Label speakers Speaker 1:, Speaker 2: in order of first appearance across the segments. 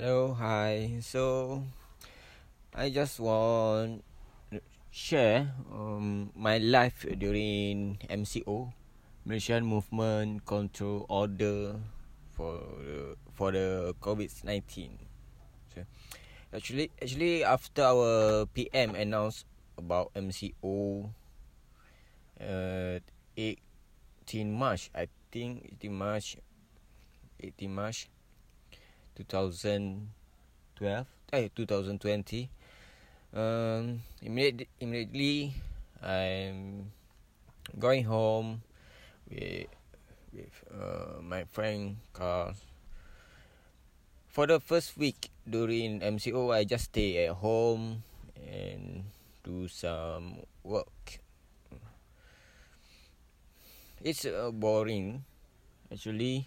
Speaker 1: Hello, hi. So, I just want to share um, my life during MCO, Malaysian Movement Control Order for the, for the COVID nineteen. So, actually, actually, after our PM announced about MCO, uh, 18 March, I think 18 March, 18 March. 2012 eh 2020 um immediately immediately I'm going home with with uh, my friend Carl for the first week during MCO I just stay at home and do some work. It's uh, boring actually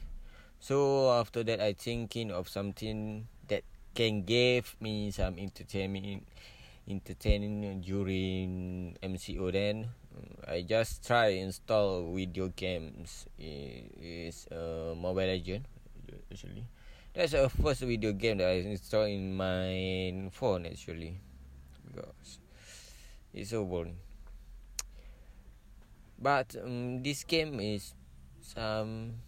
Speaker 1: So after that, I thinking of something that can give me some entertainment, entertaining during MCO. Then I just try install video games. Is uh, Mobile Legend actually. That's the first video game that I install in my phone actually, because it's so boring. But um, this game is some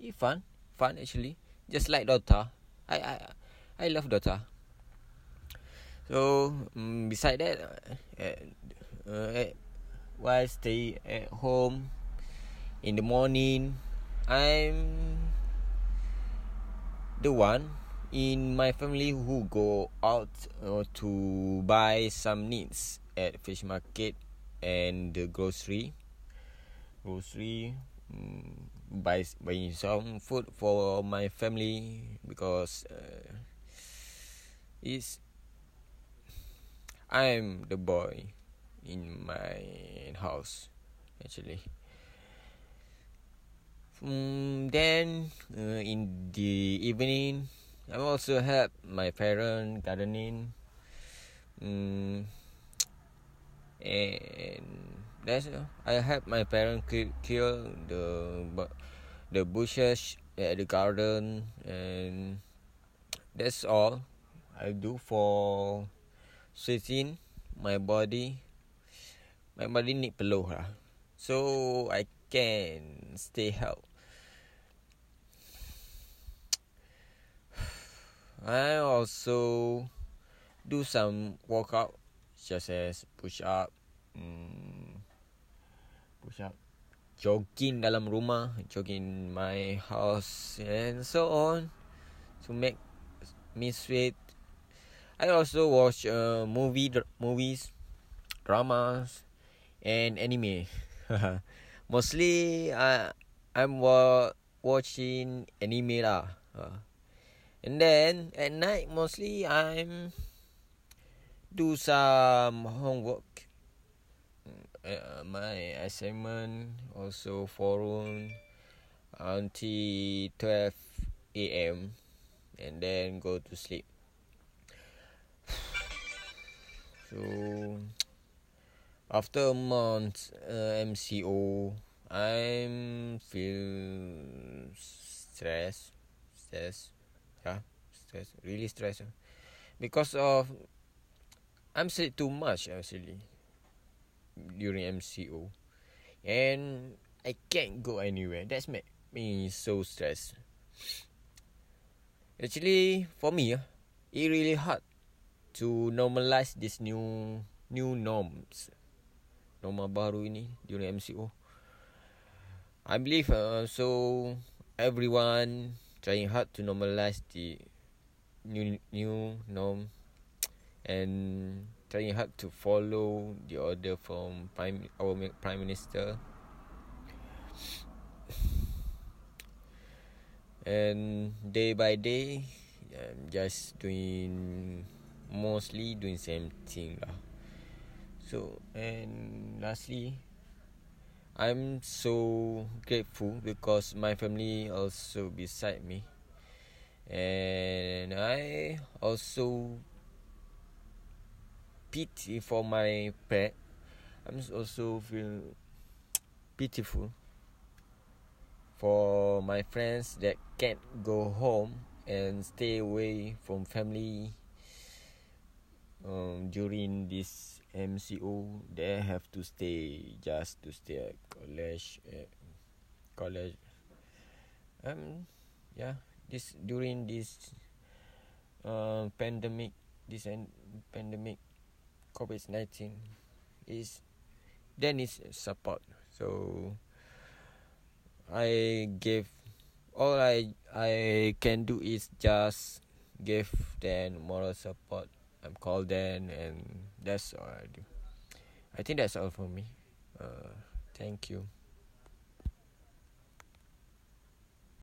Speaker 1: It's fun, fun actually. Just like Dota, I I I love Dota. So um, beside that, uh, uh, while stay at home in the morning, I'm the one in my family who go out uh, to buy some needs at fish market and the grocery. Grocery. Um, buy buying some food for my family because uh, is I'm the boy in my house actually. Um, then uh, in the evening, I also help my parents gardening. Um, and that's I help my parents kill, kill the the bushes at the garden and that's all I do for sweating my body my body need peluh lah. So I can stay health I also do some workout such as push up um, push up jogging dalam rumah jogging my house and so on to make me sweat. I also watch uh, movie movies dramas and anime. Mostly I I'm wa- watching anime lah. Uh. and then at night mostly I'm do some homework uh, my assignment also forum until 12 a.m. and then go to sleep. So after a month uh, MCO, I'm feel stress, stress, yeah, stress, really stress, because of I'm sick too much actually during MCO, and I can't go anywhere. That's make me so stressed. Actually, for me, ah, it really hard to normalize this new new norms. Norma baru ini during MCO. I believe uh, so everyone trying hard to normalize the new new norm and trying hard to follow the order from prime our prime minister. And day by day I'm just doing mostly doing same thing lah. So and lastly I'm so grateful because my family also beside me. And I also pity for my pet. I'm also feel pitiful for my friends that can't go home and stay away from family um, during this MCO they have to stay just to stay at college at college um yeah this during this uh, pandemic this and pandemic COVID nineteen is then is support. So I give all I I can do is just give them moral support I'm call them and that's all I do. I think that's all for me. Uh thank you